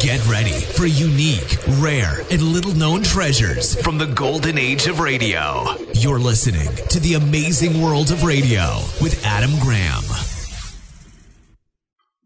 Get ready for unique, rare, and little known treasures from the golden age of radio. You're listening to the amazing world of radio with Adam Graham.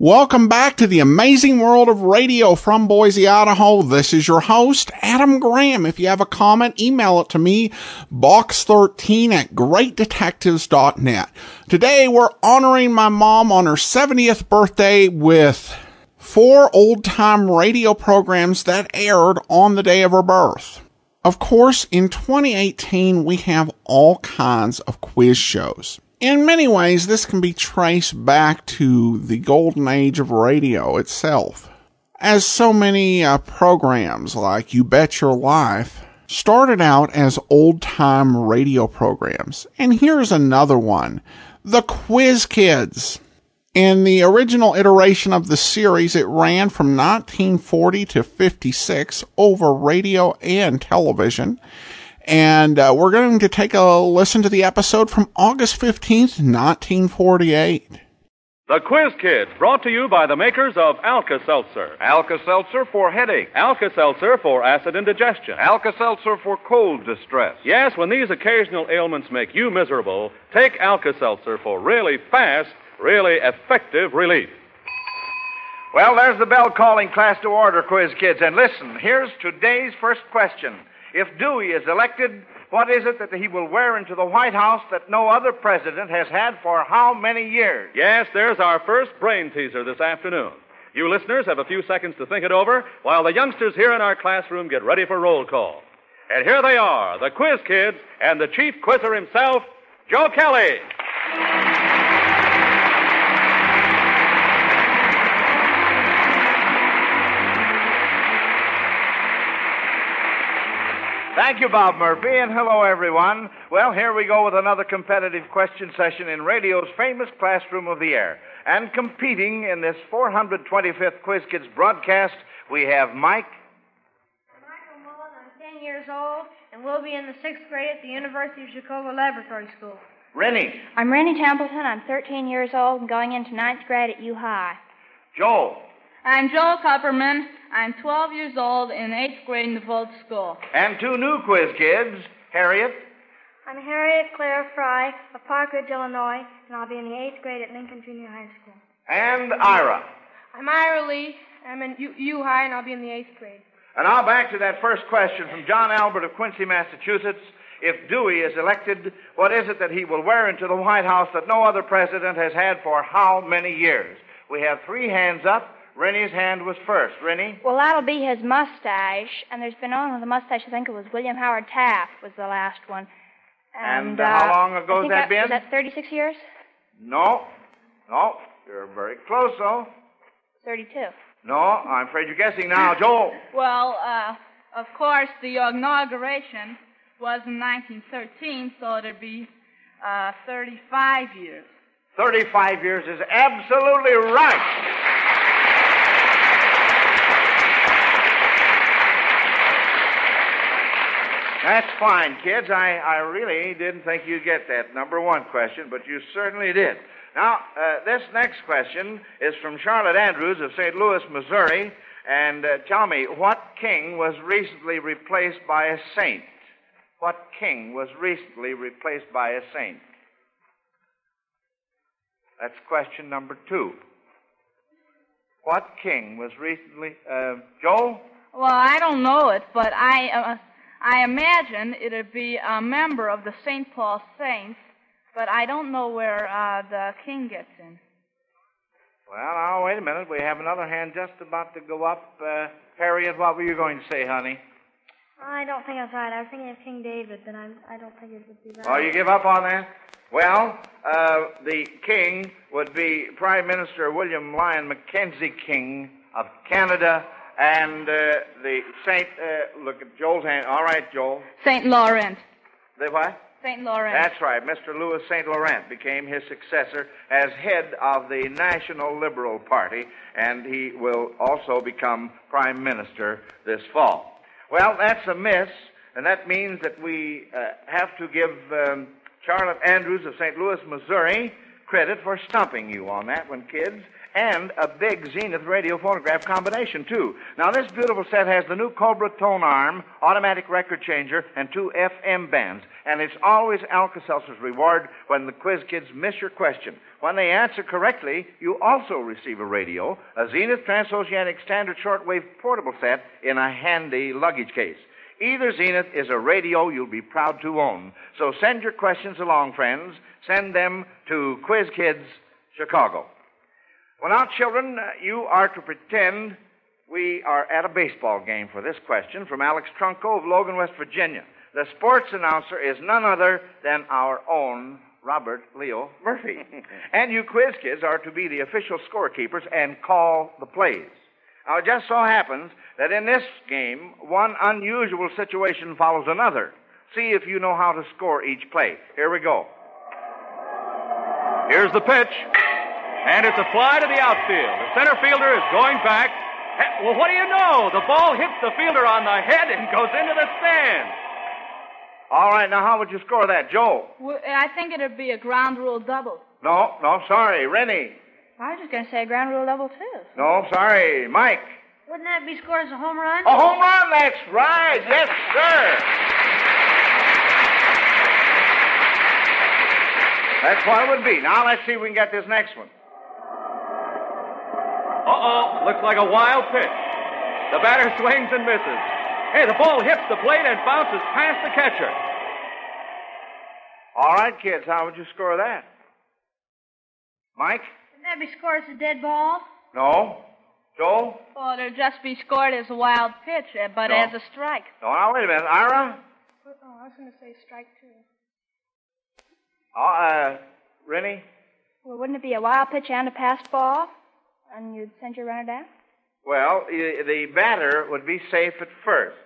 Welcome back to the amazing world of radio from Boise, Idaho. This is your host, Adam Graham. If you have a comment, email it to me, box13 at greatdetectives.net. Today we're honoring my mom on her 70th birthday with four old time radio programs that aired on the day of her birth. Of course, in 2018, we have all kinds of quiz shows. In many ways, this can be traced back to the golden age of radio itself. As so many uh, programs like You Bet Your Life started out as old time radio programs. And here's another one. The Quiz Kids. In the original iteration of the series, it ran from 1940 to 56 over radio and television. And uh, we're going to take a listen to the episode from August 15th, 1948. The Quiz Kids, brought to you by the makers of Alka Seltzer. Alka Seltzer for headache. Alka Seltzer for acid indigestion. Alka Seltzer for cold distress. Yes, when these occasional ailments make you miserable, take Alka Seltzer for really fast, really effective relief. Well, there's the bell calling class to order, quiz kids. And listen, here's today's first question. If Dewey is elected, what is it that he will wear into the White House that no other president has had for how many years? Yes, there's our first brain teaser this afternoon. You listeners have a few seconds to think it over while the youngsters here in our classroom get ready for roll call. And here they are, the Quiz Kids and the chief quizzer himself, Joe Kelly. Thank you, Bob Murphy, and hello, everyone. Well, here we go with another competitive question session in radio's famous classroom of the air. And competing in this 425th Quiz Kids broadcast, we have Mike. Michael Mullen, I'm 10 years old, and will be in the sixth grade at the University of Chicago Laboratory School. Rennie. I'm Rennie Templeton. I'm 13 years old and going into ninth grade at U High. Joel. I'm Joel Kupperman. I'm 12 years old in eighth grade in the Volt School. And two new quiz kids, Harriet. I'm Harriet Claire Fry of Park Ridge, Illinois, and I'll be in the eighth grade at Lincoln Junior High School. And Ira. I'm Ira Lee. I'm in U, U High, and I'll be in the eighth grade. And now back to that first question from John Albert of Quincy, Massachusetts. If Dewey is elected, what is it that he will wear into the White House that no other president has had for how many years? We have three hands up. Rennie's hand was first. Rennie? Well, that'll be his mustache, and there's been on with the mustache. I think it was William Howard Taft was the last one. And, uh, how long ago I has think that been? Was that 36 years? No. No. You're very close, though. 32. No, I'm afraid you're guessing now. Joel. Well, uh, of course, the inauguration was in 1913, so it'd be uh, 35 years. 35 years is absolutely right. That's fine, kids. I, I really didn't think you'd get that number one question, but you certainly did. Now, uh, this next question is from Charlotte Andrews of St. Louis, Missouri. And uh, tell me, what king was recently replaced by a saint? What king was recently replaced by a saint? That's question number two. What king was recently. Uh, Joel? Well, I don't know it, but I, uh, I imagine it'd be a member of the St. Paul Saints, but I don't know where uh, the king gets in. Well, now, wait a minute. We have another hand just about to go up. Uh, Harriet, what were you going to say, honey? I don't think that's right. I was thinking of King David, but I, I don't think it would be right. Oh, you give up on that? Well, uh, the king would be Prime Minister William Lyon Mackenzie King of Canada, and uh, the Saint. Uh, look at Joel's hand. All right, Joel. St. Laurent. The what? St. Laurent. That's right. Mr. Louis St. Laurent became his successor as head of the National Liberal Party, and he will also become Prime Minister this fall. Well, that's a miss, and that means that we uh, have to give um, Charlotte Andrews of St. Louis, Missouri, credit for stumping you on that one, kids. And a big Zenith radio phonograph combination, too. Now, this beautiful set has the new Cobra tone arm, automatic record changer, and two FM bands. And it's always Alka Seltzer's reward when the quiz kids miss your question. When they answer correctly, you also receive a radio, a Zenith Transoceanic Standard Shortwave portable set in a handy luggage case. Either Zenith is a radio you'll be proud to own. So send your questions along, friends. Send them to Quiz Kids, Chicago. Well, now, children, uh, you are to pretend we are at a baseball game for this question from Alex Trunco of Logan, West Virginia. The sports announcer is none other than our own Robert Leo Murphy. and you quiz kids are to be the official scorekeepers and call the plays. Now, it just so happens that in this game, one unusual situation follows another. See if you know how to score each play. Here we go. Here's the pitch. And it's a fly to the outfield. The center fielder is going back. Eh, well, what do you know? The ball hits the fielder on the head and goes into the stand. All right, now how would you score that, Joe? Well, eh, I think it'd be a ground rule double. No, no, sorry, Rennie. I was just going to say a ground rule double, too. No, sorry, Mike. Wouldn't that be scored as a home run? A home run, that's right. Yes, sir. That's what it would be. Now let's see if we can get this next one. Uh-oh, looks like a wild pitch. The batter swings and misses. Hey, the ball hits the plate and bounces past the catcher. All right, kids, how would you score that? Mike? Wouldn't that be scored as a dead ball? No. Joel? Well, it'll just be scored as a wild pitch, uh, but No. as a strike. No, now wait a minute. Ira? Oh, I was going to say strike two. Oh, uh, Rennie? Well, wouldn't it be a wild pitch and a passed ball? And you'd send your runner down? Well, the batter would be safe at first,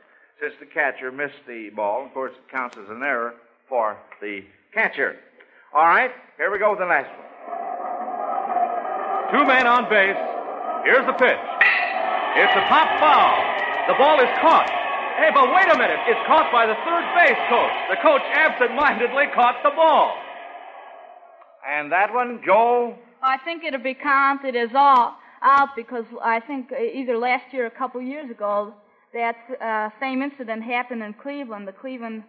since the catcher missed the ball. Of course, it counts as an error for the catcher. All right, here we go with the last one. Two men on base. Here's the pitch. It's a pop foul. The ball is caught. Hey, but wait a minute. It's caught by the third base coach. The coach absent-mindedly caught the ball. And that one, Joel? I think it'll be counted as all out because I think either last year or a couple years ago that uh, same incident happened in Cleveland. The Cleveland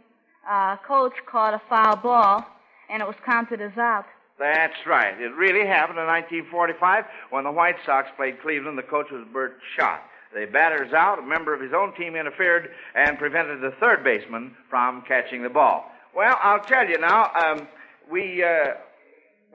uh, coach caught a foul ball, and it was counted as out. That's right. It really happened in 1945 when the White Sox played Cleveland. The coach was Bert Schott. The batter's out. A member of his own team interfered and prevented the third baseman from catching the ball. Well, I'll tell you now, um, we, uh,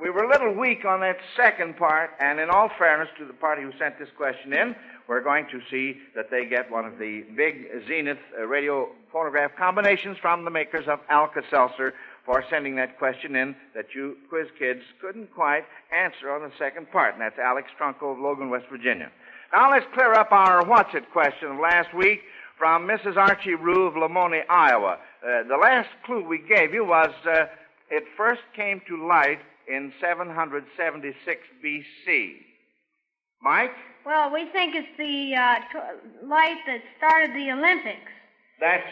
we were a little weak on that second part, and in all fairness to the party who sent this question in, we're going to see that they get one of the big Zenith uh, radio phonograph combinations from the makers of Alka Seltzer for sending that question in that you quiz kids couldn't quite answer on the second part, and that's Alex Trunco of Logan, West Virginia. Now let's clear up our what's it question of last week from Mrs. Archie Rue of Lamoni, Iowa. Uh, the last clue we gave you was uh, it first came to light in 776 BC. Mike? Well, we think it's the uh, t- light that started the Olympics. That's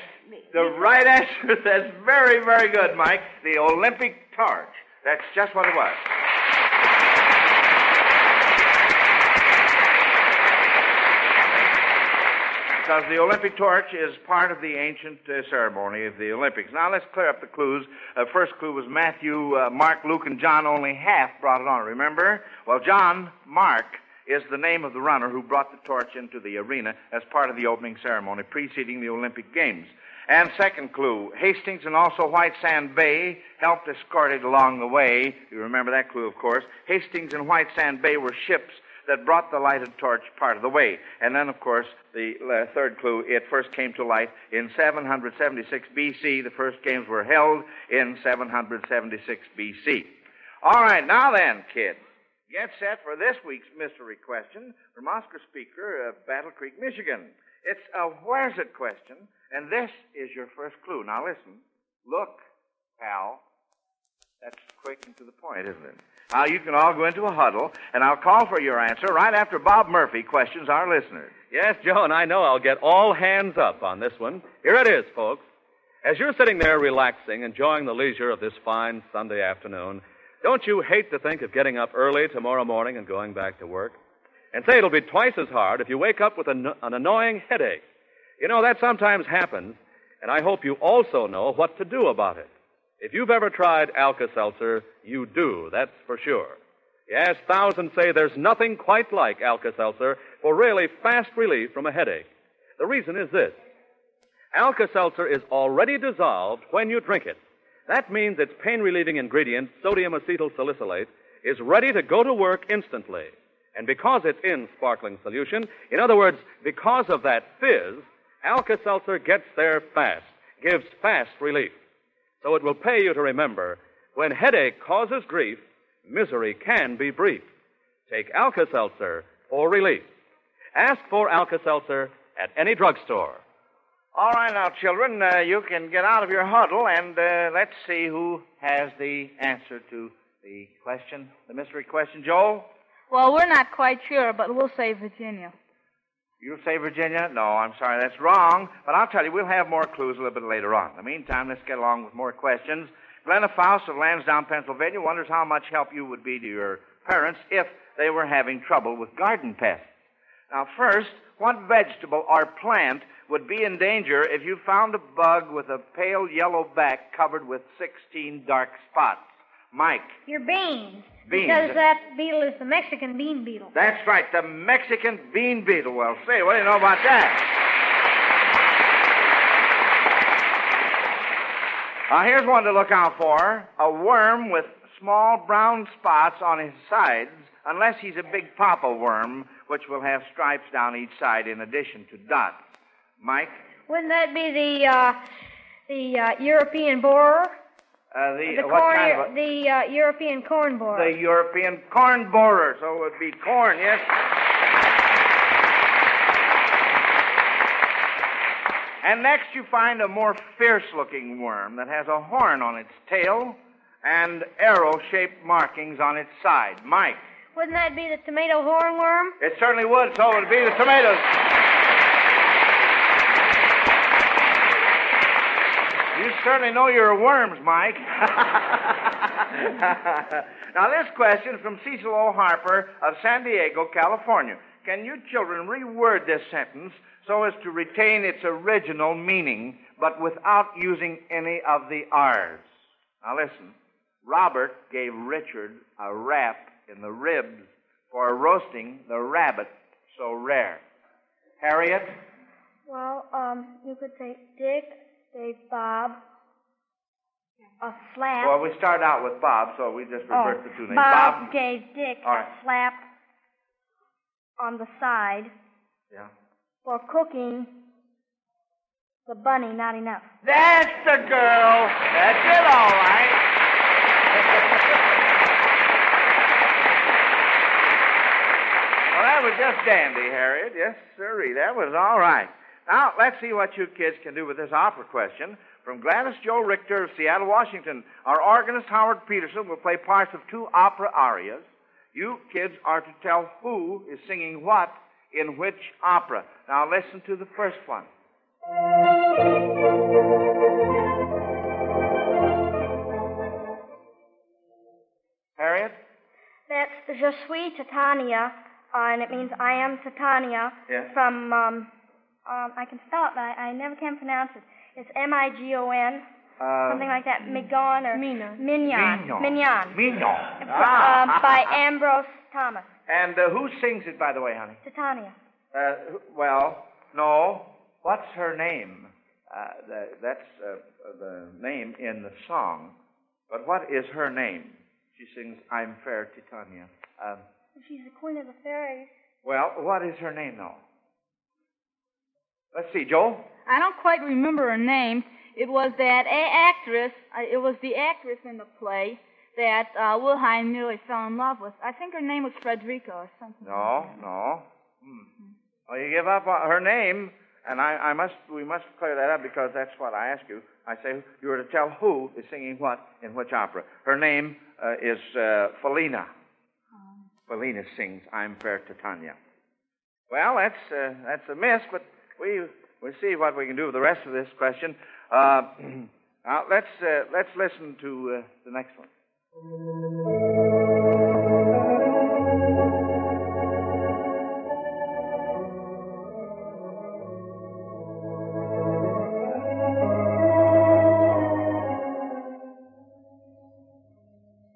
the right answer. That's very, very good, Mike. The Olympic torch. That's just what it was. Because the Olympic torch is part of the ancient uh, ceremony of the Olympics. Now let's clear up the clues. Uh, first clue was Matthew, uh, Mark, Luke, and John. Only half brought it on. Remember? Well, John Mark is the name of the runner who brought the torch into the arena as part of the opening ceremony preceding the Olympic Games. And second clue, Hastings and also White Sand Bay helped escort it along the way. You remember that clue, of course. Hastings and White Sand Bay were ships that brought the lighted torch part of the way. And then, of course, the uh, third clue, it first came to light in 776 BC. The first games were held in 776 BC. All right, now then, kids. Get set for this week's mystery question from Oscar Speaker of Battle Creek, Michigan. It's a where's it question, and this is your first clue. Now listen. Look, pal. That's quick and to the point, isn't it? Now you can all go into a huddle, and I'll call for your answer right after Bob Murphy questions our listeners. Yes, Joe, and I know I'll get all hands up on this one. Here it is, folks. As you're sitting there relaxing, enjoying the leisure of this fine Sunday afternoon, Don't you hate to think of getting up early tomorrow morning and going back to work? And say it'll be twice as hard if you wake up with an, an annoying headache. You know, that sometimes happens, and I hope you also know what to do about it. If you've ever tried Alka Seltzer, you do, that's for sure. Yes, thousands say there's nothing quite like Alka Seltzer for really fast relief from a headache. The reason is this Alka Seltzer is already dissolved when you drink it. That means its pain relieving ingredient, sodium acetyl salicylate, is ready to go to work instantly. And because it's in sparkling solution, in other words, because of that fizz, Alka Seltzer gets there fast, gives fast relief. So it will pay you to remember when headache causes grief, misery can be brief. Take Alka Seltzer for relief. Ask for Alka Seltzer at any drugstore. All right, now, children, uh, you can get out of your huddle and uh, let's see who has the answer to the question, the mystery question. Joel? Well, we're not quite sure, but we'll say Virginia. You'll say Virginia? No, I'm sorry, that's wrong. But I'll tell you, we'll have more clues a little bit later on. In the meantime, let's get along with more questions. Glenna Faust of Lansdowne, Pennsylvania wonders how much help you would be to your parents if they were having trouble with garden pests. Now, first, what vegetable or plant would be in danger if you found a bug with a pale yellow back covered with 16 dark spots? Mike. Your beans. Beans. Because that beetle is the Mexican bean beetle. That's right, the Mexican bean beetle. Well, say, what do you know about that? Now, here's one to look out for a worm with small brown spots on his sides, unless he's a big papa worm, which will have stripes down each side in addition to dots. Mike? Wouldn't that be the uh, the uh, European borer? Uh, the, the what corn, kind of a, the uh, European corn borer. the European corn borer. So it would be corn, yes? And next you find a more fierce looking worm that has a horn on its tail and arrow shaped markings on its side. Mike. Wouldn't that be the tomato hornworm? It certainly would, so it would be the tomatoes. You certainly know your worms, Mike. now, this question is from Cecil O. Harper of San Diego, California. Can you children reword this sentence so as to retain its original meaning, but without using any of the R's? Now, listen. Robert gave Richard a rap in the ribs for roasting the rabbit so rare. Harriet? Well, um, you could say Dick gave Bob a slap. Well, we start out with Bob, so we just oh, reverse the two names. Oh, Bob, gave Dick right. a slap on the side Yeah. for cooking the bunny not enough. That's the girl. That's it, all right. well, that was just dandy, Harriet. Yes, sirree. That was all right. Now, let's see what you kids can do with this opera question. From Gladys Joe Richter of Seattle, Washington, our organist Howard Peterson will play parts of two opera arias. You kids are to tell who is singing what in which opera. Now, listen to the first one. Harriet? That's the Je suis Titania, uh, and it means I am Titania Yes. from, um, um, I can spell it, but I, I never can pronounce it. It's M-I-G-O-N, Uh, something like that, Migon or Mina. Mignon. Mignon. Mignon. Mignon. Ah. um, by Ambrose Thomas. And uh, who sings it, by the way, honey? Titania. Uh, well, no. What's her name? Uh, the, that's uh, the name in the song. But what is her name? She sings I'm Fair Titania. Um, She's the queen of the fairies. well, what is her name, though? Let's see, Joel. I don't quite remember her name. It was that a actress. Uh, it was the actress in the play that uh, Wilhelm nearly fell in love with. I think her name was Frederica or something. No, no. Hmm. Well, you give up on her name, and I, I must. We must clear that up because that's what I ask you. I say you were to tell who is singing what in which opera. Her name uh, is uh, Felina. Felina sings "I'm Fair Titania." Well, that's uh, that's a miss, but we we'll see what we can do with the rest of this question. Uh, now let's uh, let's listen to uh, the next one.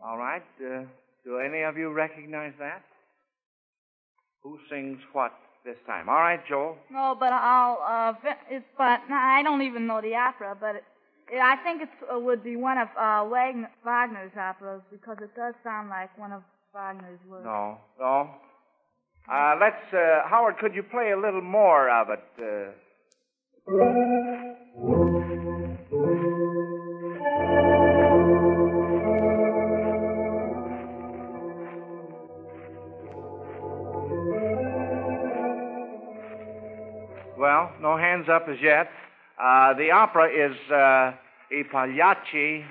All right. Uh, do any of you recognize that? Who sings what this time? All right, Joel. No, but I'll. Uh, it's, but no, I don't even know the opera, but it, it, I think it uh, would be one of uh, Wagner, Wagner's operas because it does sound like one of Wagner's works. No, no. Uh, let's, uh, Howard, could you play a little more of it? Uh, hands up as yet. Uh, the opera is uh, I Pagliacci,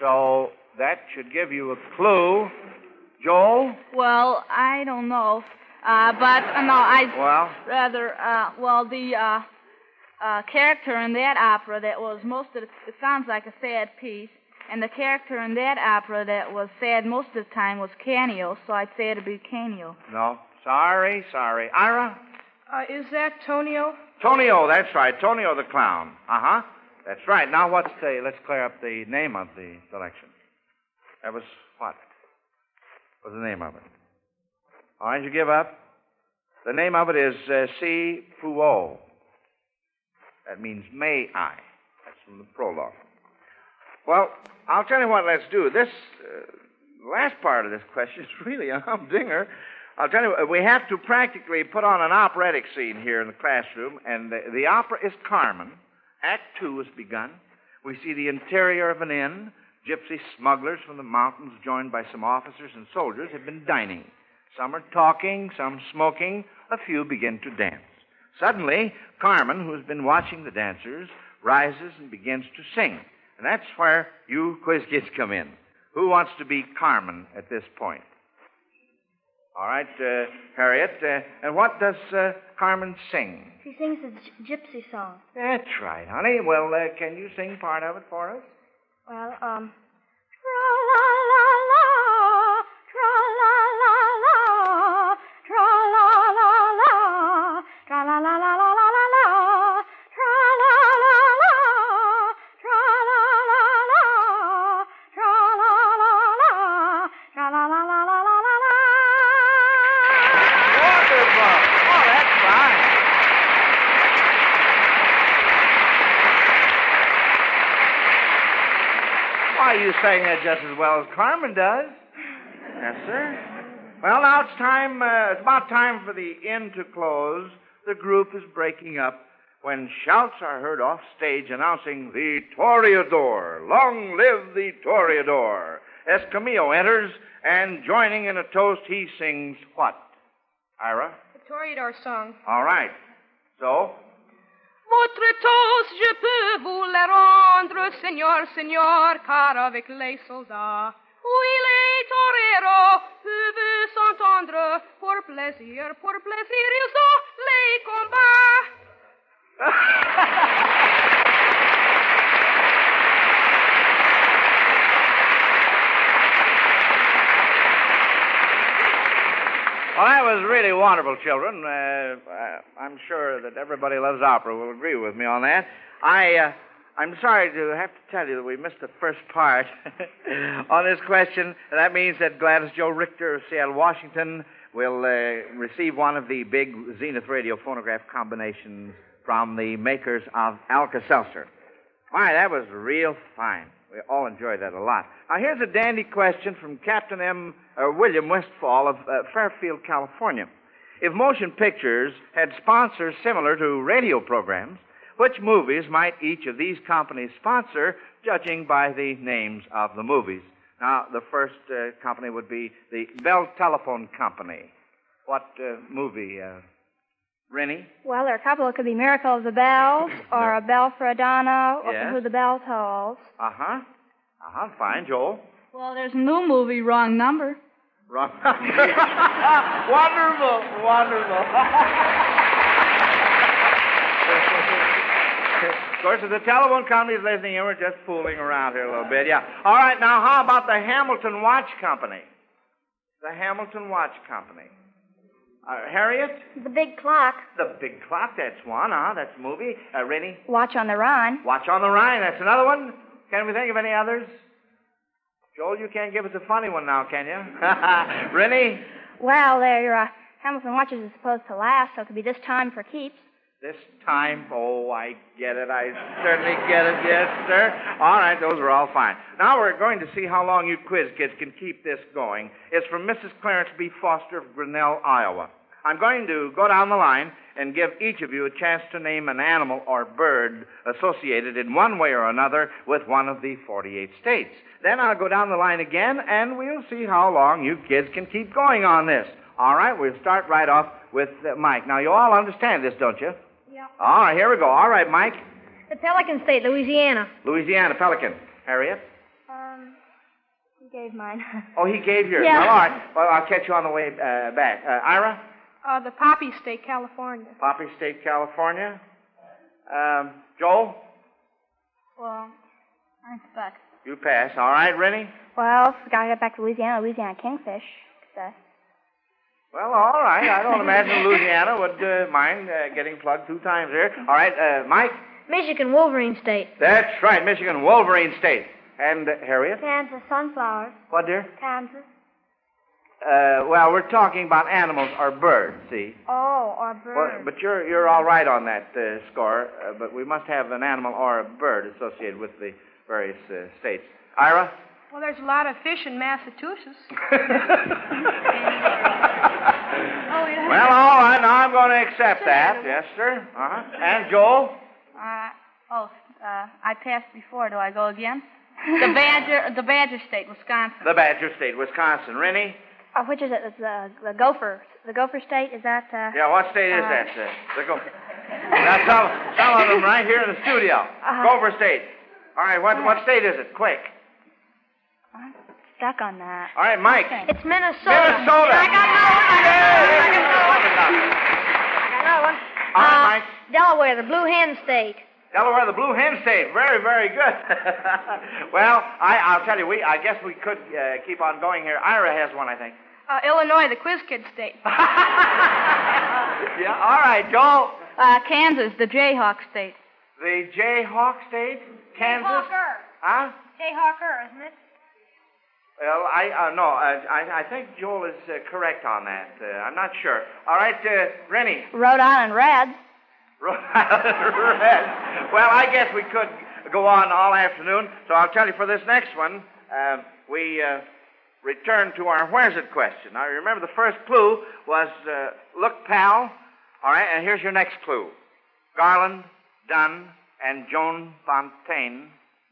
so that should give you a clue. Joel? Well, I don't know, uh, but uh, no, I Well? rather. Uh, well, the uh, uh, character in that opera that was most of the, it sounds like a sad piece, and the character in that opera that was sad most of the time was Canio, so I'd say it'd be Canio. No. Sorry, sorry. Ira? Uh, is that Tonio? Tonio, that's right. Tonio the clown. Uh huh. That's right. Now, what's the. Let's clear up the name of the selection. That was what? What was the name of it? All right, you give up. The name of it is uh, Si Puo. That means may I. That's from the prologue. Well, I'll tell you what, let's do. This uh, last part of this question is really a humdinger. I'll tell you, uh, we have to practically put on an operatic scene here in the classroom, and the, the opera is Carmen. Act two has begun. We see the interior of an inn. Gypsy smugglers from the mountains, joined by some officers and soldiers, have been dining. Some are talking, some smoking, a few begin to dance. Suddenly, Carmen, who has been watching the dancers, rises and begins to sing. And that's where you quiz kids come in. Who wants to be Carmen at this point? All right, uh, Harriet. Uh, and what does uh, Carmen sing? She sings a gypsy song. That's right, honey. Well, uh, can you sing part of it for us? Well, um. Sang that just as well as Carmen does. Yes, sir. Well, now it's time, uh, it's about time for the inn to close. The group is breaking up when shouts are heard off stage announcing the Toreador. Long live the Toreador. Escamillo enters, and joining in a toast, he sings what? Ira? The Toreador song. All right. So, Votre toast, je peux vous la rendre, Seigneur, Seigneur, car avec les soldats, oui, les toreros peuvent s'entendre, pour plaisir, pour plaisir, ils ont les combats. Well, that was really wonderful, children. Uh, uh, I'm sure that everybody loves opera will agree with me on that. I, uh, I'm sorry to have to tell you that we missed the first part on this question. That means that Gladys Joe Richter of Seattle, Washington, will uh, receive one of the big Zenith radio phonograph combinations from the makers of Alka-Seltzer. My, that was real fine. We all enjoy that a lot. Now, here's a dandy question from Captain M. Uh, William Westfall of uh, Fairfield, California. If motion pictures had sponsors similar to radio programs, which movies might each of these companies sponsor, judging by the names of the movies? Now, the first uh, company would be the Bell Telephone Company. What uh, movie, uh, Rennie? Well, there are a couple. It could be Miracle of the Bells, or A Bell for Adano, or Yes. Who the Bell Tolls. Uh huh. Uh huh. Fine, Joel. Well, there's a new movie, Wrong Number. Wrong. Number. wonderful, wonderful. Of course, if the telephone company is listening in, we're just fooling around here a little bit. Yeah. All right, now how about the Hamilton Watch Company? The Hamilton Watch Company. Uh, Harriet? The big clock. The Big Clock, that's one, huh? That's a movie. Uh, Rennie? Watch on the Rhine. Watch on the Rhine, that's another one. Can we think of any others? Joel, you can't give us a funny one now, can you? Rennie? Well, their uh, Hamilton watches is supposed to last, so it could be this time for keeps. This time, oh, I get it. I certainly get it. Yes, sir. All right, those are all fine. Now we're going to see how long you quiz kids can keep this going. It's from Mrs. Clarence B. Foster of Grinnell, Iowa. I'm going to go down the line and give each of you a chance to name an animal or bird associated in one way or another with one of the 48 states. Then I'll go down the line again, and we'll see how long you kids can keep going on this. All right, we'll start right off with uh, Mike. Now, you all understand this, don't you? Yeah. All right, here we go. All right, Mike. The Pelican State, Louisiana. Louisiana, Pelican. Harriet? Um, you gave mine. Oh, he gave yours. Yeah. Well, all right. Well, I'll catch you on the way uh, back. Uh, Ira? Uh, the Poppy State, California. Poppy State, California. Um, Joel? Well, I'm stuck. You pass. All right, Rennie? well, we gotta get back to Louisiana. Louisiana kingfish. Uh, Well, all right. I don't imagine Louisiana would uh, mind uh, getting plugged two times here. All right, uh, Mike? Michigan, Wolverine State. That's right, Michigan, Wolverine State. And uh, Harriet? Kansas sunflowers. What, dear? Kansas. Uh, well, we're talking about animals or birds, see? Oh, or Well, birds. but you're you're all right on that uh, score. Uh, but we must have an animal or a bird associated with the various uh, states. Ira. Well, there's a lot of fish in Massachusetts. oh, yeah. Well, all right. Now I'm going to accept that. Yes, sir. Uh huh. And Joel. Uh, oh, uh, I passed before. Do I go again? The Badger, the Badger State, Wisconsin. The Badger State, Wisconsin. Rennie. Oh, which is it? It's the, the Gopher. The Gopher State, is that, uh... Yeah, what state is Uh, that? Uh, the go- That's some, some of them right here in the studio. Uh-huh. Gopher State. All right, what, what state is it? Quick. I'm stuck on that. All right, Mike. It's Minnesota. Minnesota. I got another one. I got another one. I got another one. All right, Uh, Mike. Delaware, the Blue Hen State. Delaware, the Blue Hen State. Very, very good. well, I, I'll tell you, we I guess we could uh, keep on going here. Ira has one, I think. Uh, Illinois, the Quiz Kid State. yeah. All right, Joel. Uh, Kansas, the Jayhawk State. The Jayhawk State, Kansas. Jayhawker. Huh? Jayhawker, isn't it? Well, I uh, no, uh, I, I think Joel is uh, correct on that. Uh, I'm not sure. All right, uh, Rennie. Rhode Island Reds. Red. Well, I guess we could go on all afternoon. So I'll tell you for this next one, uh, we uh, return to our where's it question. Now, remember the first clue was uh, look, pal. All right, and here's your next clue Garland, Dunn, and Joan Fontaine,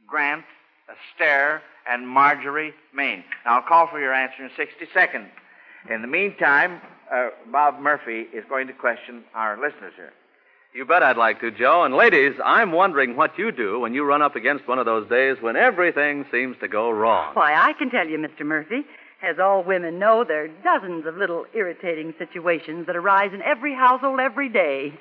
Grant, Astaire, and Marjorie Main. Now, I'll call for your answer in 60 seconds. In the meantime, uh, Bob Murphy is going to question our listeners here. You bet I'd like to, Joe. And ladies, I'm wondering what you do when you run up against one of those days when everything seems to go wrong. Why, I can tell you, Mr. Murphy. As all women know, there are dozens of little irritating situations that arise in every household every day.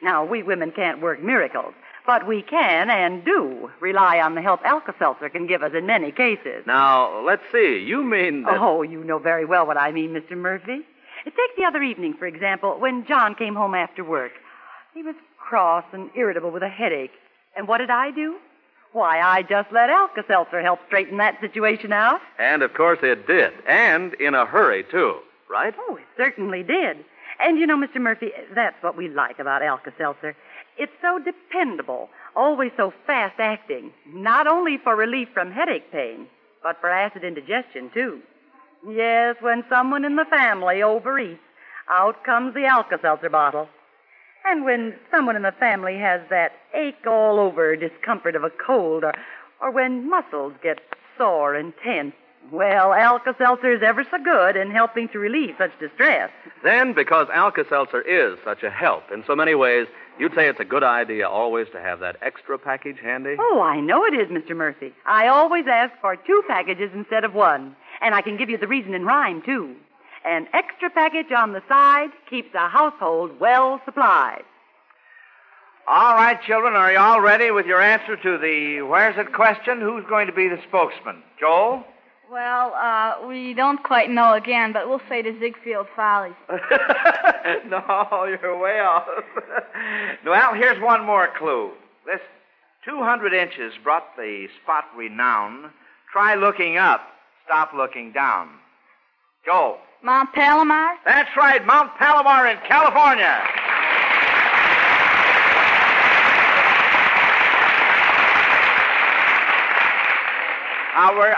Now, we women can't work miracles, but we can and do rely on the help Alka-Seltzer can give us in many cases. Now, let's see. You mean that... Oh, you know very well what I mean, Mr. Murphy. Take the other evening, for example, when John came home after work. He was cross and irritable with a headache. And what did I do? Why, I just let Alka-Seltzer help straighten that situation out. And of course it did. And in a hurry, too. Right? Oh, it certainly did. And you know, Mr. Murphy, that's what we like about Alka-Seltzer. It's so dependable, always so fast acting, not only for relief from headache pain, but for acid indigestion, too. Yes, when someone in the family overeats, out comes the Alka-Seltzer bottle. And when someone in the family has that ache all over discomfort of a cold, or, or when muscles get sore and tense, well, Alka-Seltzer is ever so good in helping to relieve such distress. Then, because Alka-Seltzer is such a help in so many ways, you'd say it's a good idea always to have that extra package handy? Oh, I know it is, Mr. Murphy. I always ask for two packages instead of one. And I can give you the reason in rhyme, too. An extra package on the side keeps a household well supplied. All right, children, are you all ready with your answer to the where's it question? Who's going to be the spokesman? Joel? Well, uh, we don't quite know again, but we'll say the Ziegfeld Follies. no, you're way off. well, here's one more clue. This 200 inches brought the spot renown. Try looking up, stop looking down. Joel. Mount Palomar? That's right, Mount Palomar in California.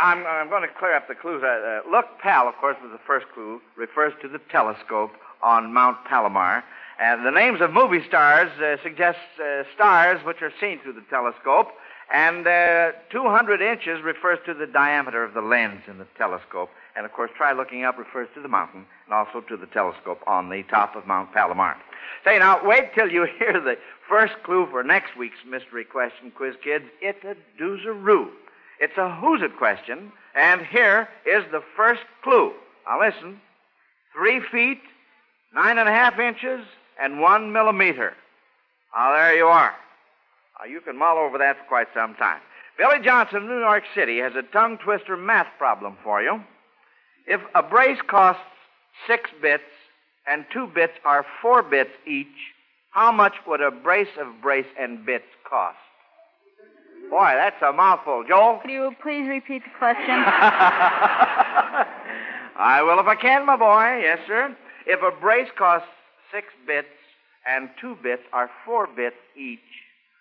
I'm, I'm going to clear up the clues. Uh, uh, look, Pal, of course, was the first clue, refers to the telescope on Mount Palomar. And the names of movie stars uh, suggest uh, stars which are seen through the telescope. And uh, 200 inches refers to the diameter of the lens in the telescope. And of course, try looking up refers to the mountain and also to the telescope on the top of Mount Palomar. Say, now, wait till you hear the first clue for next week's mystery question, quiz kids. It's a doozeroo. It's a who's it question, and here is the first clue. Now listen. Three feet, nine and a half inches, and one millimeter. Now there you are. Now you can mull over that for quite some time. Billy Johnson of New York City has a tongue twister math problem for you. If a brace costs six bits and two bits are four bits each, how much would a brace of brace and bits cost? Boy, that's a mouthful. Joel? Could you please repeat the question? I will if I can, my boy. Yes, sir. If a brace costs six bits and two bits are four bits each,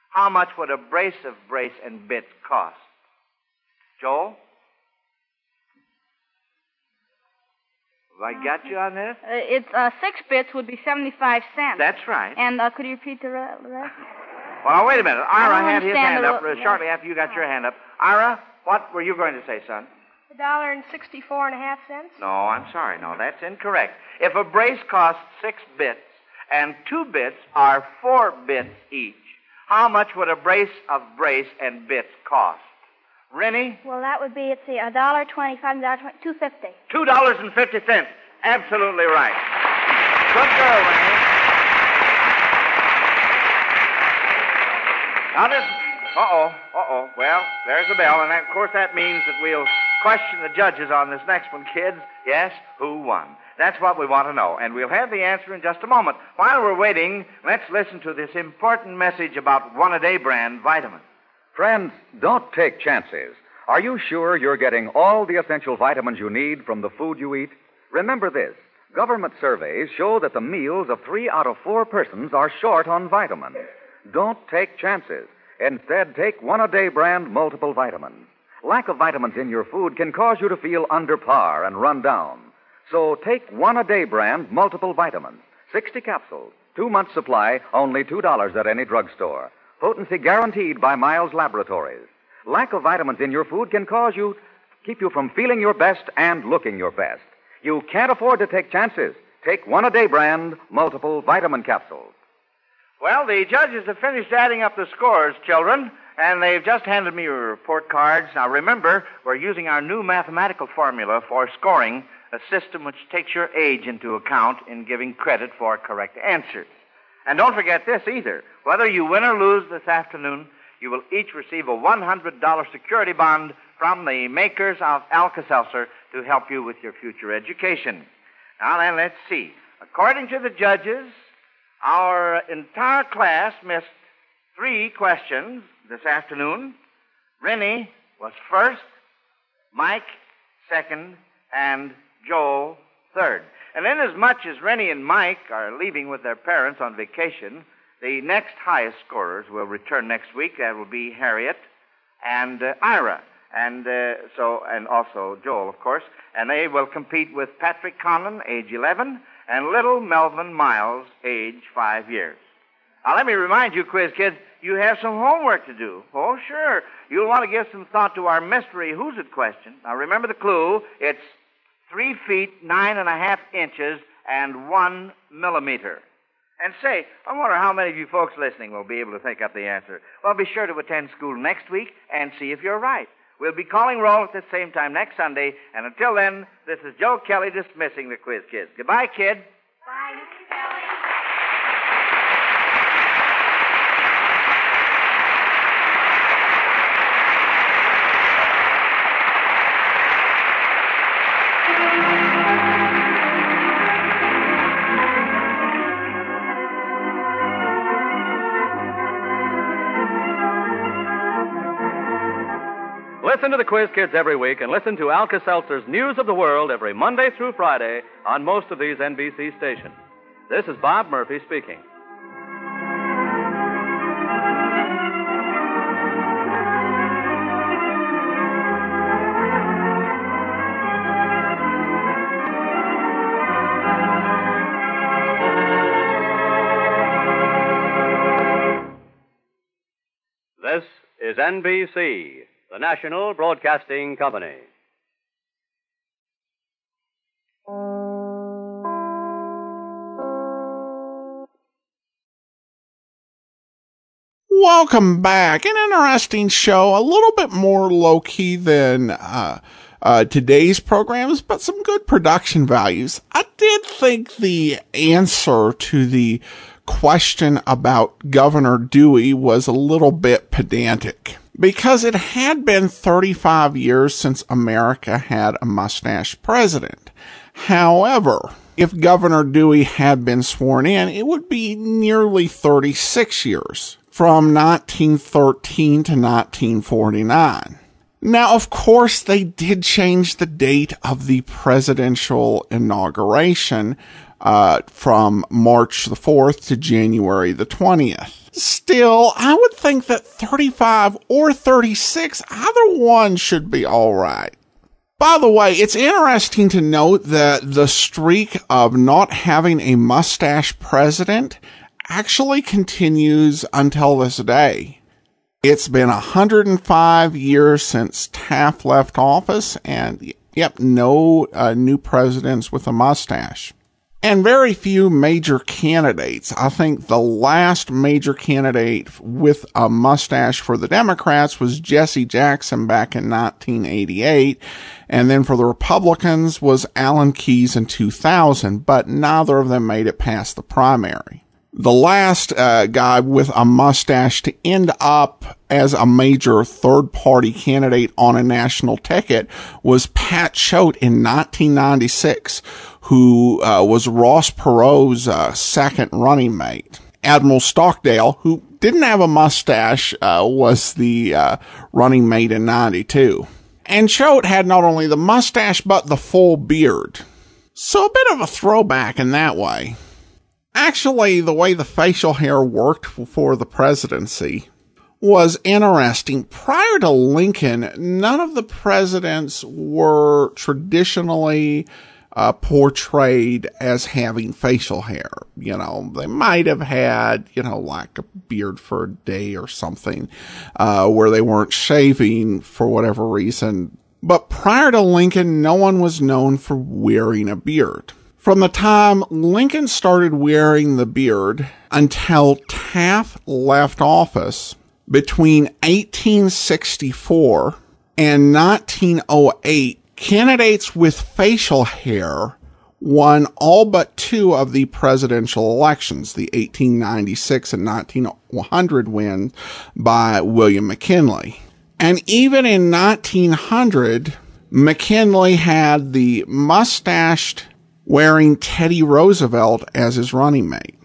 how much would a brace of brace and bits cost? Joel? Have I got you on this? Uh, it's uh, six bits would be seventy-five cents. That's right. And uh, could you repeat the re- rest? Well, wait a minute. Ira don't had his hand up ro- uh, shortly after you got your hand up. Ira, what were you going to say, son? A dollar and sixty-four and a half cents. No, I'm sorry. No, that's incorrect. If a brace costs six bits and two bits are four bits each, how much would a brace of brace and bits cost? Rennie? Well, that would be, let's see, a dollar twenty-five, a dollar twenty, two fifty. Two dollars and fifty cents. Absolutely right. Good girl, Rennie. Now this. Uh oh. Uh oh. Well, there's the bell, and of course that means that we'll question the judges on this next one, kids. Yes, who won? That's what we want to know, and we'll have the answer in just a moment. While we're waiting, let's listen to this important message about one a day brand vitamins. Friends, don't take chances. Are you sure you're getting all the essential vitamins you need from the food you eat? Remember this government surveys show that the meals of three out of four persons are short on vitamins. Don't take chances. Instead, take one a day brand multiple vitamins. Lack of vitamins in your food can cause you to feel under par and run down. So take one a day brand multiple vitamins. 60 capsules. Two months supply, only $2 at any drugstore. Potency guaranteed by Miles Laboratories. Lack of vitamins in your food can cause you, keep you from feeling your best and looking your best. You can't afford to take chances. Take one a day brand multiple vitamin capsules. Well, the judges have finished adding up the scores, children, and they've just handed me your report cards. Now, remember, we're using our new mathematical formula for scoring, a system which takes your age into account in giving credit for correct answers. And don't forget this either. Whether you win or lose this afternoon, you will each receive a $100 security bond from the makers of Alka-Seltzer to help you with your future education. Now then, let's see. According to the judges, our entire class missed three questions this afternoon. Rennie was first, Mike second, and inasmuch as Rennie and Mike are leaving with their parents on vacation, the next highest scorers will return next week. That will be Harriet and uh, Ira. And uh, so, and also Joel, of course. And they will compete with Patrick Conlon, age 11, and little Melvin Miles, age 5 years. Now, let me remind you, quiz kids, you have some homework to do. Oh, sure. You'll want to give some thought to our mystery who's it question. Now, remember the clue. It's three feet, nine and a half inches, and one millimeter. And say, I wonder how many of you folks listening will be able to think up the answer. Well, be sure to attend school next week and see if you're right. We'll be calling roll at the same time next Sunday, and until then, this is Joe Kelly dismissing the quiz kids. Goodbye, kid. Bye, Listen to the Quiz Kids every week and listen to Alka Seltzer's News of the World every Monday through Friday on most of these NBC stations. This is Bob Murphy speaking. This is NBC, the national broadcasting company. Welcome back. An interesting show, a little bit more low key than uh, uh, today's programs, but some good production values. I did think the answer to the question about Governor Dewey was a little bit pedantic because it had been 35 years since America had a mustache president. However, if Governor Dewey had been sworn in, it would be nearly 36 years from 1913 to 1949. Now, of course, they did change the date of the presidential inauguration uh, from March the 4th to January the 20th. Still, I would think that 35 or 36, either one should be alright. By the way, it's interesting to note that the streak of not having a mustache president actually continues until this day. It's been 105 years since Taft left office, and yep, no uh, new presidents with a mustache. And very few major candidates. I think the last major candidate with a mustache for the Democrats was Jesse Jackson back in 1988. And then for the Republicans was Alan Keyes in 2000, but neither of them made it past the primary the last uh, guy with a mustache to end up as a major third party candidate on a national ticket was Pat Choate in 1996, who uh, was Ross Perot's uh, second running mate. Admiral Stockdale, who didn't have a mustache, uh, was the uh, running mate in 92. And Choate had not only the mustache, but the full beard. So a bit of a throwback in that way. Actually, the way the facial hair worked for the presidency was interesting. Prior to Lincoln, none of the presidents were traditionally uh, portrayed as having facial hair. You know, they might have had, you know, like a beard for a day or something, uh, where they weren't shaving for whatever reason. But prior to Lincoln, no one was known for wearing a beard. From the time Lincoln started wearing the beard until Taft left office between 1864 and 1908, candidates with facial hair won all but two of the presidential elections, the 1896 and 1900 win by William McKinley. And even in 1900, McKinley had the mustached wearing Teddy Roosevelt as his running mate.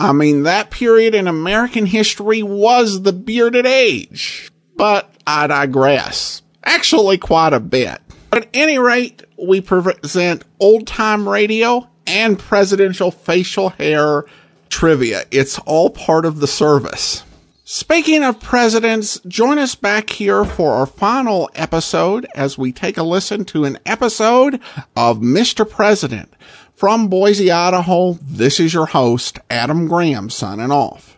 I mean, that period in American history was the bearded age. But I digress. Actually, quite a bit. At any rate, we present old time radio and presidential facial hair trivia. It's all part of the service. Speaking of presidents, join us back here for our final episode as we take a listen to an episode of Mr. President. From Boise, Idaho, this is your host, Adam Graham, signing off.